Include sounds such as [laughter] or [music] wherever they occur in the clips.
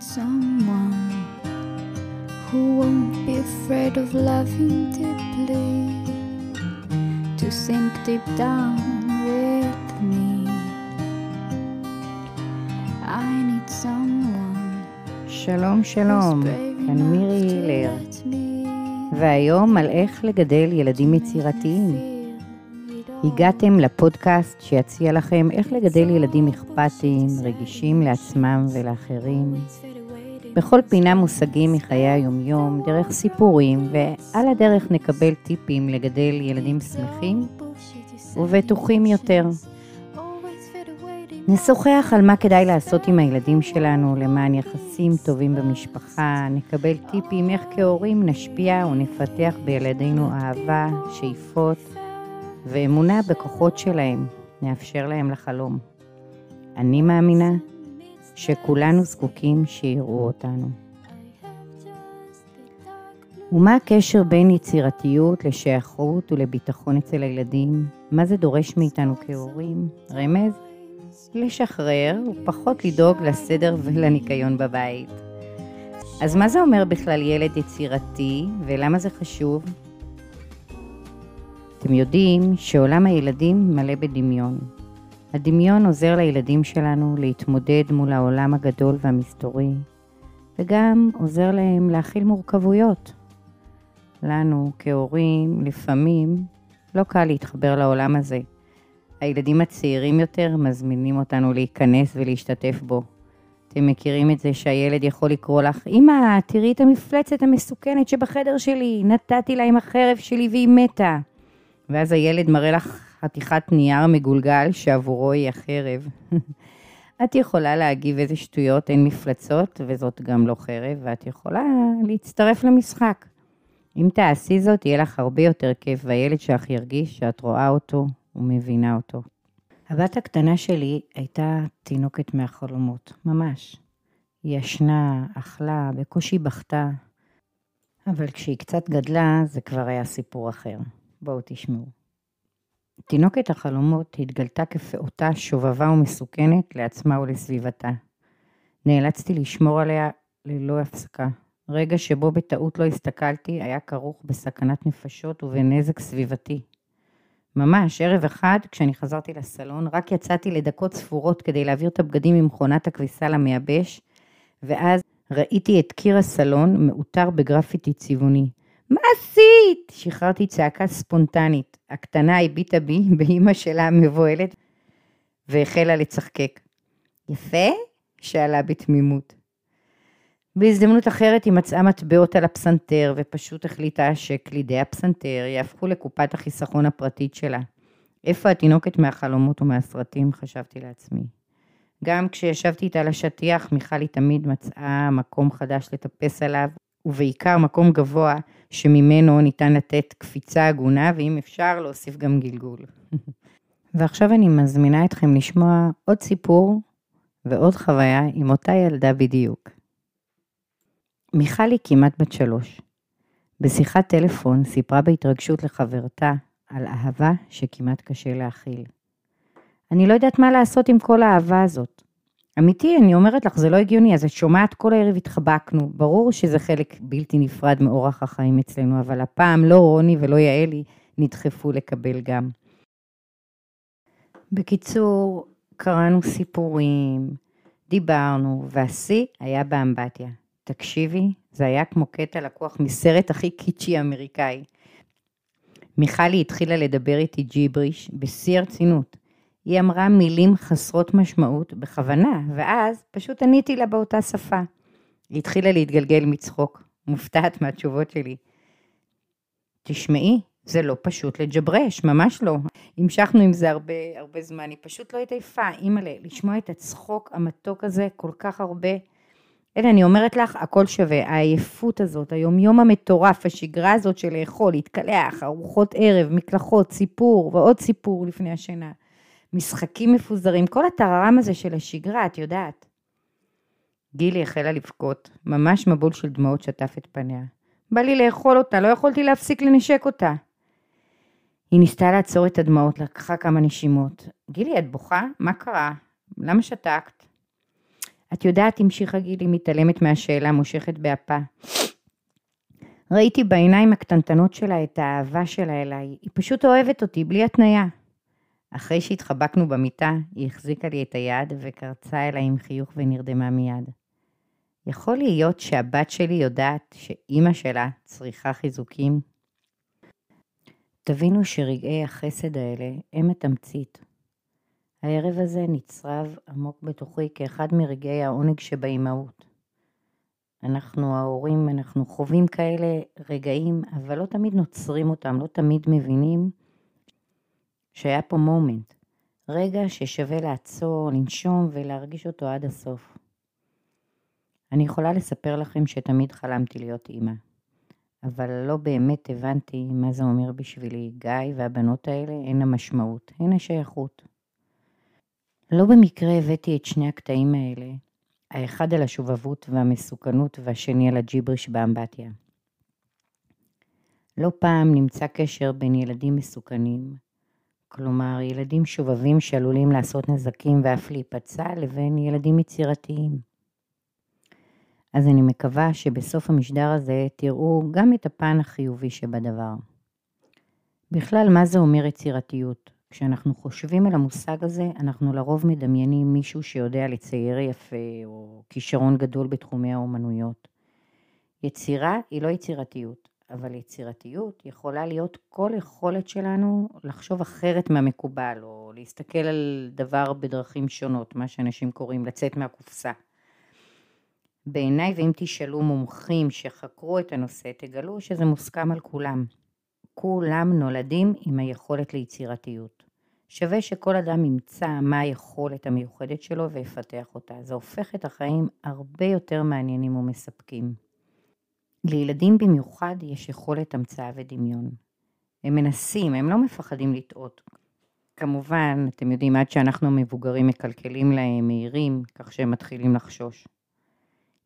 someone who won't be afraid of loving deeply, to sink deep down with me. I need someone שלום שלום, כאן מירי הילר, והיום על איך לגדל ילדים יצירתיים. הגעתם לפודקאסט שיציע לכם איך לגדל ילדים אכפתיים, רגישים לעצמם ולאחרים. בכל פינה מושגים מחיי היומיום, דרך סיפורים, ועל הדרך נקבל טיפים לגדל ילדים שמחים ובטוחים יותר. נשוחח על מה כדאי לעשות עם הילדים שלנו למען יחסים טובים במשפחה, נקבל טיפים איך כהורים נשפיע ונפתח בילדינו אהבה, שאיפות ואמונה בכוחות שלהם, נאפשר להם לחלום. אני מאמינה שכולנו זקוקים שיראו אותנו. ומה הקשר בין יצירתיות לשייכות ולביטחון אצל הילדים? מה זה דורש מאיתנו כהורים? רמז? לשחרר ופחות לדאוג לסדר ולניקיון בבית. אז מה זה אומר בכלל ילד יצירתי ולמה זה חשוב? אתם יודעים שעולם הילדים מלא בדמיון. הדמיון עוזר לילדים שלנו להתמודד מול העולם הגדול והמסתורי, וגם עוזר להם להכיל מורכבויות. לנו, כהורים, לפעמים לא קל להתחבר לעולם הזה. הילדים הצעירים יותר מזמינים אותנו להיכנס ולהשתתף בו. אתם מכירים את זה שהילד יכול לקרוא לך, אמא, תראי את המפלצת המסוכנת שבחדר שלי, נתתי לה עם החרב שלי והיא מתה. ואז הילד מראה לך חתיכת נייר מגולגל שעבורו היא החרב. [laughs] את יכולה להגיב איזה שטויות, אין מפלצות, וזאת גם לא חרב, ואת יכולה להצטרף למשחק. אם תעשי זאת, יהיה לך הרבה יותר כיף, והילד שלך ירגיש שאת רואה אותו ומבינה אותו. הבת הקטנה שלי הייתה תינוקת מהחלומות, ממש. היא ישנה, אכלה, בקושי בכתה, אבל כשהיא קצת גדלה, זה כבר היה סיפור אחר. בואו תשמעו. תינוקת החלומות התגלתה כפעוטה שובבה ומסוכנת לעצמה ולסביבתה. נאלצתי לשמור עליה ללא הפסקה. רגע שבו בטעות לא הסתכלתי היה כרוך בסכנת נפשות ובנזק סביבתי. ממש, ערב אחד, כשאני חזרתי לסלון, רק יצאתי לדקות ספורות כדי להעביר את הבגדים ממכונת הכביסה למייבש, ואז ראיתי את קיר הסלון מעוטר בגרפיטי צבעוני. מה עשית? שחררתי צעקה ספונטנית. הקטנה הביטה בי באימא שלה המבוהלת והחלה לצחקק. יפה? שאלה בתמימות. בהזדמנות אחרת היא מצאה מטבעות על הפסנתר ופשוט החליטה שקלידי הפסנתר יהפכו לקופת החיסכון הפרטית שלה. איפה התינוקת מהחלומות ומהסרטים, חשבתי לעצמי. גם כשישבתי איתה על השטיח, מיכלי תמיד מצאה מקום חדש לטפס עליו, ובעיקר מקום גבוה שממנו ניתן לתת קפיצה הגונה, ואם אפשר להוסיף גם גלגול. [laughs] ועכשיו אני מזמינה אתכם לשמוע עוד סיפור ועוד חוויה עם אותה ילדה בדיוק. מיכל היא כמעט בת שלוש. בשיחת טלפון סיפרה בהתרגשות לחברתה על אהבה שכמעט קשה להכיל. אני לא יודעת מה לעשות עם כל האהבה הזאת. אמיתי, אני אומרת לך, זה לא הגיוני, אז את שומעת כל הערב התחבקנו. ברור שזה חלק בלתי נפרד מאורח החיים אצלנו, אבל הפעם לא רוני ולא יעלי נדחפו לקבל גם. בקיצור, קראנו סיפורים, דיברנו, והשיא היה באמבטיה. תקשיבי, זה היה כמו קטע לקוח מסרט הכי קיצ'י אמריקאי. מיכלי התחילה לדבר איתי ג'יבריש בשיא הרצינות. היא אמרה מילים חסרות משמעות בכוונה, ואז פשוט עניתי לה באותה שפה. היא התחילה להתגלגל מצחוק, מופתעת מהתשובות שלי. תשמעי, זה לא פשוט לג'ברש, ממש לא. המשכנו עם זה הרבה, הרבה זמן, היא פשוט לא התעייפה. אימא'לה, לשמוע את הצחוק המתוק הזה כל כך הרבה. הנה, אני אומרת לך, הכל שווה. העייפות הזאת, היומיום המטורף, השגרה הזאת של לאכול, להתקלח, ארוחות ערב, מקלחות, סיפור ועוד סיפור לפני השינה. משחקים מפוזרים, כל הטררם הזה של השגרה, את יודעת. גילי החלה לבכות, ממש מבול של דמעות שטף את פניה. בא לי לאכול אותה, לא יכולתי להפסיק לנשק אותה. היא ניסתה לעצור את הדמעות, לקחה כמה נשימות. גילי, את בוכה? מה קרה? למה שתקת? את יודעת, המשיכה גילי, מתעלמת מהשאלה, מושכת באפה. ראיתי בעיניים הקטנטנות שלה את האהבה שלה אליי, היא פשוט אוהבת אותי, בלי התניה. אחרי שהתחבקנו במיטה, היא החזיקה לי את היד וקרצה אליי עם חיוך ונרדמה מיד. יכול להיות שהבת שלי יודעת שאימא שלה צריכה חיזוקים? תבינו שרגעי החסד האלה הם התמצית. הערב הזה נצרב עמוק בתוכי כאחד מרגעי העונג שבאימהות. אנחנו ההורים, אנחנו חווים כאלה רגעים, אבל לא תמיד נוצרים אותם, לא תמיד מבינים שהיה פה מומנט, רגע ששווה לעצור, לנשום ולהרגיש אותו עד הסוף. אני יכולה לספר לכם שתמיד חלמתי להיות אימא, אבל לא באמת הבנתי מה זה אומר בשבילי. גיא והבנות האלה הן המשמעות, הן השייכות. לא במקרה הבאתי את שני הקטעים האלה, האחד על השובבות והמסוכנות והשני על הג'יבריש באמבטיה. לא פעם נמצא קשר בין ילדים מסוכנים, כלומר ילדים שובבים שעלולים לעשות נזקים ואף להיפצע, לבין ילדים יצירתיים. אז אני מקווה שבסוף המשדר הזה תראו גם את הפן החיובי שבדבר. בכלל, מה זה אומר יצירתיות? כשאנחנו חושבים על המושג הזה, אנחנו לרוב מדמיינים מישהו שיודע לצייר יפה, או כישרון גדול בתחומי האומנויות. יצירה היא לא יצירתיות, אבל יצירתיות יכולה להיות כל יכולת שלנו לחשוב אחרת מהמקובל, או להסתכל על דבר בדרכים שונות, מה שאנשים קוראים לצאת מהקופסה. בעיניי, ואם תשאלו מומחים שחקרו את הנושא, תגלו שזה מוסכם על כולם. כולם נולדים עם היכולת ליצירתיות. שווה שכל אדם ימצא מה היכולת המיוחדת שלו ויפתח אותה. זה הופך את החיים הרבה יותר מעניינים ומספקים. לילדים במיוחד יש יכולת המצאה ודמיון. הם מנסים, הם לא מפחדים לטעות. כמובן, אתם יודעים, עד שאנחנו המבוגרים מקלקלים להם, מהירים, כך שהם מתחילים לחשוש.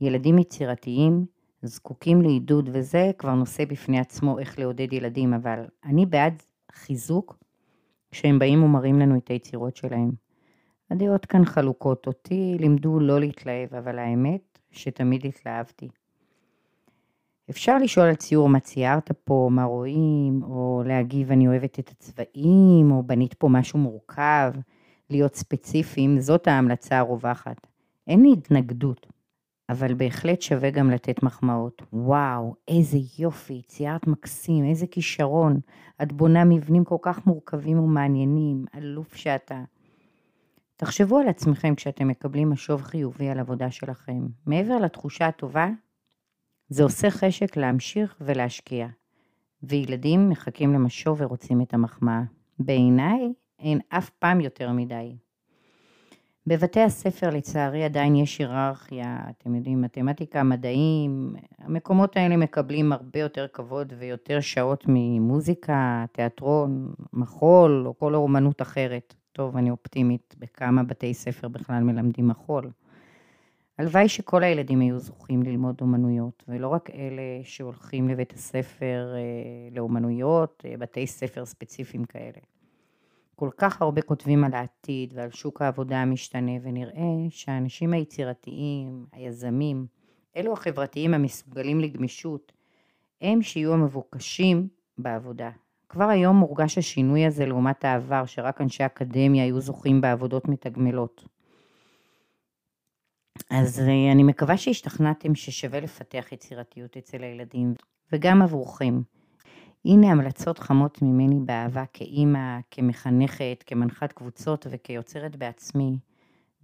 ילדים יצירתיים זקוקים לעידוד, וזה כבר נושא בפני עצמו איך לעודד ילדים, אבל אני בעד חיזוק כשהם באים ומראים לנו את היצירות שלהם. הדעות כאן חלוקות. אותי לימדו לא להתלהב, אבל האמת שתמיד התלהבתי. אפשר לשאול על ציור מה ציירת פה, מה רואים, או להגיב אני אוהבת את הצבעים, או בנית פה משהו מורכב, להיות ספציפיים, זאת ההמלצה הרווחת. אין לי התנגדות, אבל בהחלט שווה גם לתת מחמאות. וואו, איזה יופי, ציירת מקסים, איזה כישרון. את בונה מבנים כל כך מורכבים ומעניינים, אלוף שאתה. תחשבו על עצמכם כשאתם מקבלים משוב חיובי על עבודה שלכם. מעבר לתחושה הטובה, זה עושה חשק להמשיך ולהשקיע. וילדים מחכים למשוב ורוצים את המחמאה. בעיניי אין אף פעם יותר מדי. בבתי הספר לצערי עדיין יש היררכיה, אתם יודעים, מתמטיקה, מדעים, המקומות האלה מקבלים הרבה יותר כבוד ויותר שעות ממוזיקה, תיאטרון, מחול או כל אומנות אחרת. טוב, אני אופטימית, בכמה בתי ספר בכלל מלמדים מחול. הלוואי שכל הילדים היו זוכים ללמוד אומנויות, ולא רק אלה שהולכים לבית הספר אה, לאומנויות, אה, בתי ספר ספציפיים כאלה. כל כך הרבה כותבים על העתיד ועל שוק העבודה המשתנה, ונראה שהאנשים היצירתיים, היזמים, אלו החברתיים המסוגלים לגמישות, הם שיהיו המבוקשים בעבודה. כבר היום מורגש השינוי הזה לעומת העבר, שרק אנשי אקדמיה היו זוכים בעבודות מתגמלות. אז אה, אני מקווה שהשתכנעתם ששווה לפתח יצירתיות אצל הילדים, וגם עבורכם. הנה המלצות חמות ממני באהבה כאימא, כמחנכת, כמנחת קבוצות וכיוצרת בעצמי.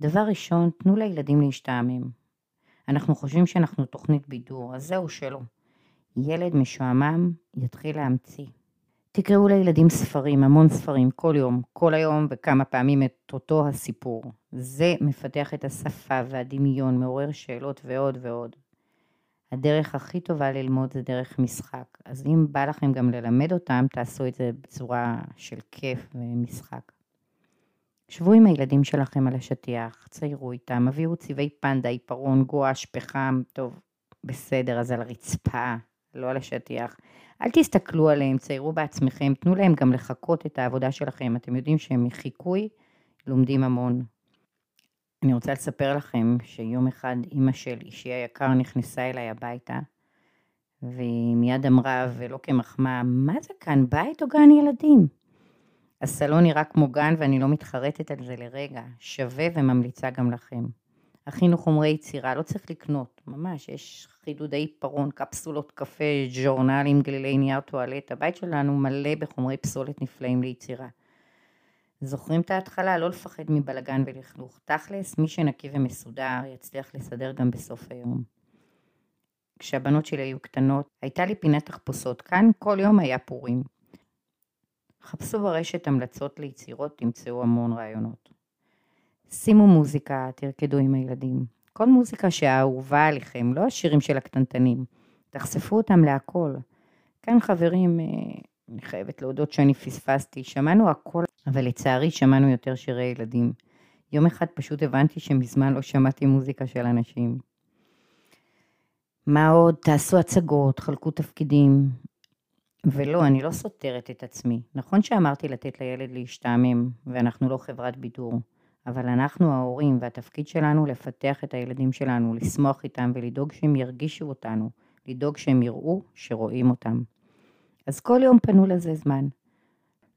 דבר ראשון, תנו לילדים להשתעמם. אנחנו חושבים שאנחנו תוכנית בידור, אז זהו שלא. ילד משועמם יתחיל להמציא. תקראו לילדים ספרים, המון ספרים, כל יום, כל היום וכמה פעמים את אותו הסיפור. זה מפתח את השפה והדמיון, מעורר שאלות ועוד ועוד. הדרך הכי טובה ללמוד זה דרך משחק. אז אם בא לכם גם ללמד אותם, תעשו את זה בצורה של כיף ומשחק. שבו עם הילדים שלכם על השטיח, ציירו איתם, הביאו צבעי פנדה, עיפרון, גואש, פחם, טוב, בסדר, אז על הרצפה, לא על השטיח. אל תסתכלו עליהם, ציירו בעצמכם, תנו להם גם לחקות את העבודה שלכם. אתם יודעים שהם מחיקוי לומדים המון. אני רוצה לספר לכם שיום אחד אימא של אישי היקר נכנסה אליי הביתה, והיא מיד אמרה, ולא כמחמאה, מה זה כאן, בית או גן ילדים? הסלון נראה כמו גן ואני לא מתחרטת על זה לרגע, שווה וממליצה גם לכם. הכינו חומרי יצירה, לא צריך לקנות, ממש, יש חידודי פרון, קפסולות קפה, ז'ורנלים, גלילי נייר טואלט, הבית שלנו מלא בחומרי פסולת נפלאים ליצירה. זוכרים את ההתחלה? לא לפחד מבלגן ולכלוך. תכלס, מי שנקי ומסודר יצליח לסדר גם בסוף היום. כשהבנות שלי היו קטנות, הייתה לי פינת תחפושות. כאן כל יום היה פורים. חפשו ברשת המלצות ליצירות, תמצאו המון רעיונות. שימו מוזיקה, תרקדו עם הילדים. כל מוזיקה שהאהובה עליכם, לא השירים של הקטנטנים. תחשפו אותם להכל. כאן חברים, אה, אני חייבת להודות שאני פספסתי, שמענו הכל, אבל לצערי שמענו יותר שירי ילדים. יום אחד פשוט הבנתי שמזמן לא שמעתי מוזיקה של אנשים. מה עוד? תעשו הצגות, חלקו תפקידים. ולא, אני לא סותרת את עצמי. נכון שאמרתי לתת לילד להשתעמם, ואנחנו לא חברת בידור, אבל אנחנו ההורים, והתפקיד שלנו לפתח את הילדים שלנו, לשמוח איתם ולדאוג שהם ירגישו אותנו, לדאוג שהם יראו שרואים אותם. אז כל יום פנו לזה זמן.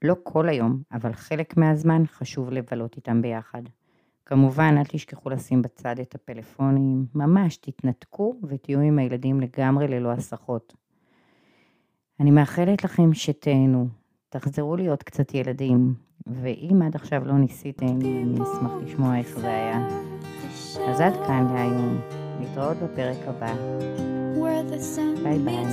לא כל היום, אבל חלק מהזמן חשוב לבלות איתם ביחד. כמובן, אל תשכחו לשים בצד את הפלאפונים, ממש תתנתקו ותהיו עם הילדים לגמרי ללא הסחות. אני מאחלת לכם שתהנו, תחזרו להיות קצת ילדים, ואם עד עכשיו לא ניסיתם, אני אשמח לשמוע איך זה היה. אז עד כאן להיום, להתראות בפרק הבא. ביי ביי.